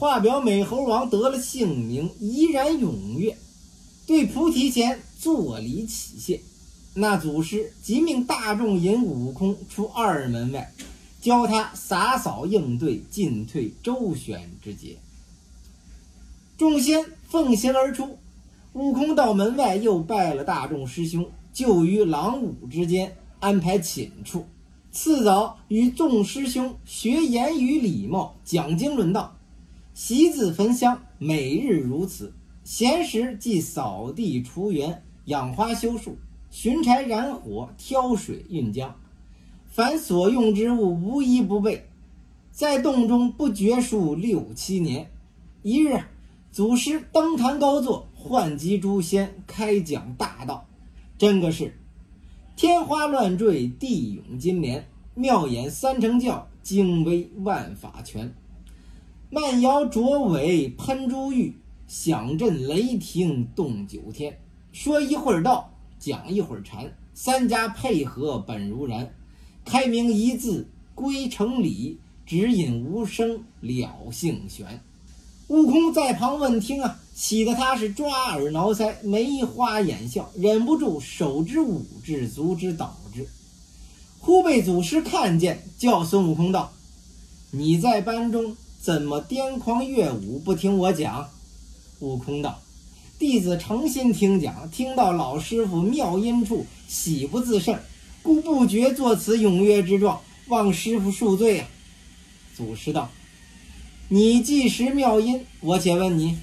话表美猴王得了姓名，怡然踊跃，对菩提前作礼起谢。那祖师即命大众引悟空出二门外，教他洒扫应对进退周旋之节。众仙奉行而出，悟空到门外又拜了大众师兄，就于狼舞之间安排寝处。次早与众师兄学言语礼貌，讲经论道，习字焚香，每日如此。闲时即扫地除园，养花修树。寻柴燃火，挑水运浆，凡所用之物，无一不备。在洞中不觉数六七年。一日，祖师登坛高坐，唤集诸仙开讲大道。真个是天花乱坠，地涌金莲，妙演三乘教，精微万法全。慢摇卓尾喷珠玉，响震雷霆动九天。说一会儿道。讲一会儿禅，三家配合本如然，开明一字归成理，指引无声了性玄。悟空在旁问听啊，喜得他是抓耳挠腮，眉花眼笑，忍不住手之舞之，足之蹈之。忽被祖师看见，叫孙悟空道：“你在班中怎么癫狂乐舞，不听我讲？”悟空道。弟子诚心听讲，听到老师傅妙音处，喜不自胜，故不觉作此踊跃之状，望师傅恕罪啊！祖师道：“你既识妙音，我且问你，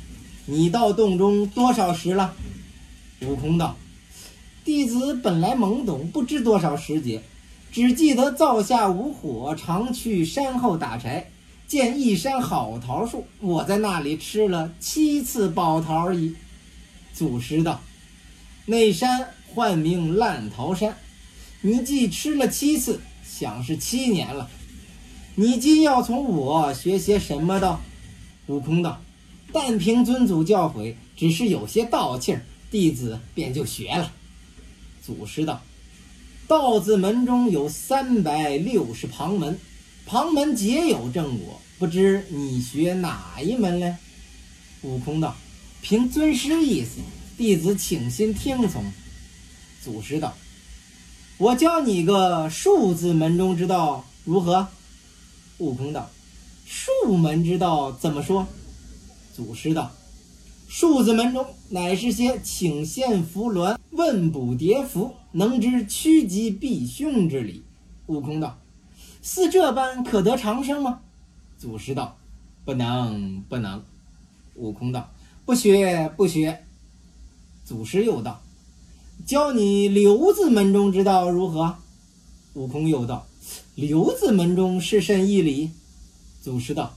你到洞中多少时了？”悟空道：“弟子本来懵懂，不知多少时节，只记得灶下无火，常去山后打柴，见一山好桃树，我在那里吃了七次宝桃矣。”祖师道：“那山唤名烂桃山，你既吃了七次，想是七年了。你今要从我学些什么道？”悟空道：“但凭尊祖教诲，只是有些道气儿，弟子便就学了。”祖师道：“道字门中有三百六十旁门，旁门皆有正果，不知你学哪一门嘞？”悟空道。凭尊师意思，弟子请心听从。祖师道：“我教你个数字门中之道，如何？”悟空道：“数门之道怎么说？”祖师道：“数字门中乃是些请仙扶鸾、问卜叠符，能知趋吉避凶之理。”悟空道：“似这般可得长生吗？”祖师道：“不能，不能。”悟空道。不学不学，祖师又道：“教你留字门中之道如何？”悟空又道：“留字门中是甚义理？”祖师道：“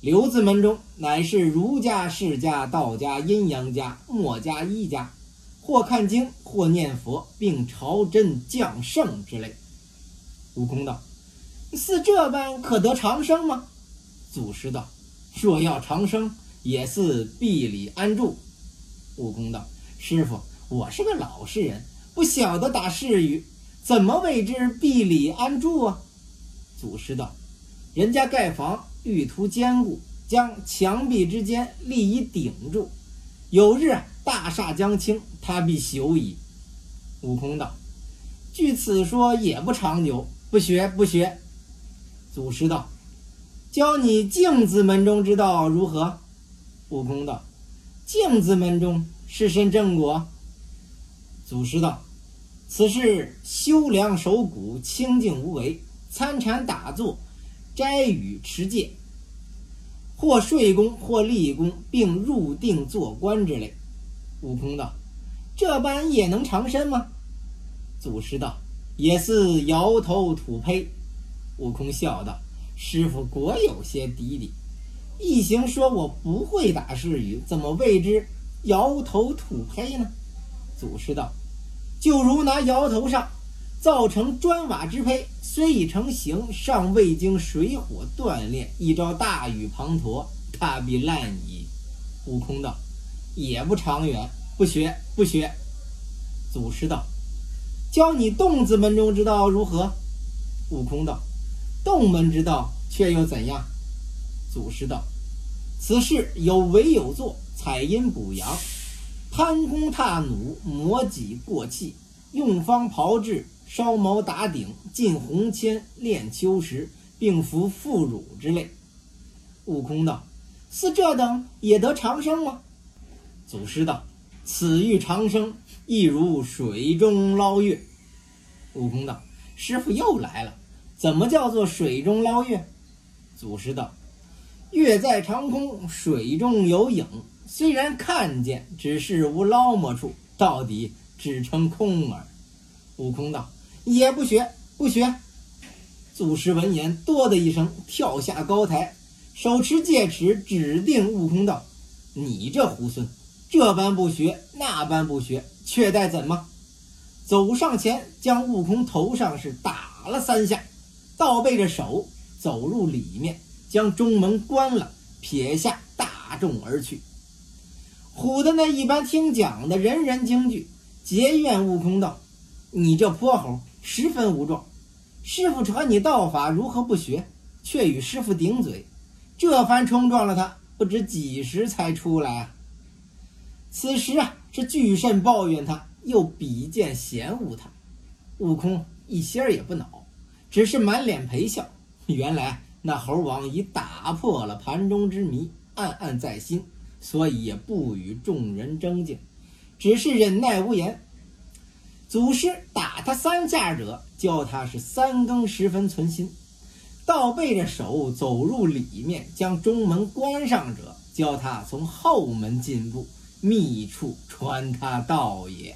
留字门中乃是儒家、释家、道家、阴阳家、墨家、医家，或看经，或念佛，并朝真降圣之类。”悟空道：“似这般可得长生吗？”祖师道：“若要长生。”也似壁里安住。悟空道：“师傅，我是个老实人，不晓得打誓语，怎么谓之壁里安住啊？”祖师道：“人家盖房欲图坚固，将墙壁之间立以顶住，有日大厦将倾，他必朽矣。”悟空道：“据此说也不长久，不学不学。”祖师道：“教你镜子门中之道如何？”悟空道：“镜子门中是甚正果？”祖师道：“此事修良守谷，清净无为，参禅打坐，斋语持戒，或睡功，或立功，并入定做官之类。”悟空道：“这般也能长身吗？”祖师道：“也似摇头吐胚。”悟空笑道：“师傅果有些底底。”一行说：“我不会打誓语，怎么谓之摇头吐胚呢？”祖师道：“就如拿摇头上造成砖瓦之胚，虽已成形，尚未经水火锻炼，一朝大雨滂沱，它必烂矣。”悟空道：“也不长远，不学不学。”祖师道：“教你洞子门中之道如何？”悟空道：“洞门之道却又怎样？”祖师道。此事有为有作，采阴补阳，攀弓踏弩，磨戟过气，用方炮制，烧毛打顶，进红铅，炼秋石，并服妇乳之类。悟空道：“似这等也得长生吗？”祖师道：“此欲长生，亦如水中捞月。”悟空道：“师傅又来了，怎么叫做水中捞月？”祖师道：“月在长空，水中有影，虽然看见，只是无捞摸处，到底只成空耳。”悟空道：“也不学，不学。”祖师闻言，哆的一声，跳下高台，手持戒尺，指定悟空道：“你这猢狲，这般不学，那般不学，却待怎么？”走上前，将悟空头上是打了三下，倒背着手走入里面，将中门关了，撇下大众而去。唬的那一般听讲的人人惊惧，结怨悟空道：“你这泼猴，十分无状！师傅传你道法，如何不学？却与师傅顶嘴，这番冲撞了他，不知几时才出来啊！”此时啊，是巨甚抱怨他。又比剑嫌恶他，悟空一心儿也不恼，只是满脸陪笑。原来那猴王已打破了盘中之谜，暗暗在心，所以也不与众人争竞，只是忍耐无言。祖师打他三下者，教他是三更时分存心；倒背着手走入里面，将中门关上者，教他从后门进步，密处穿他道也。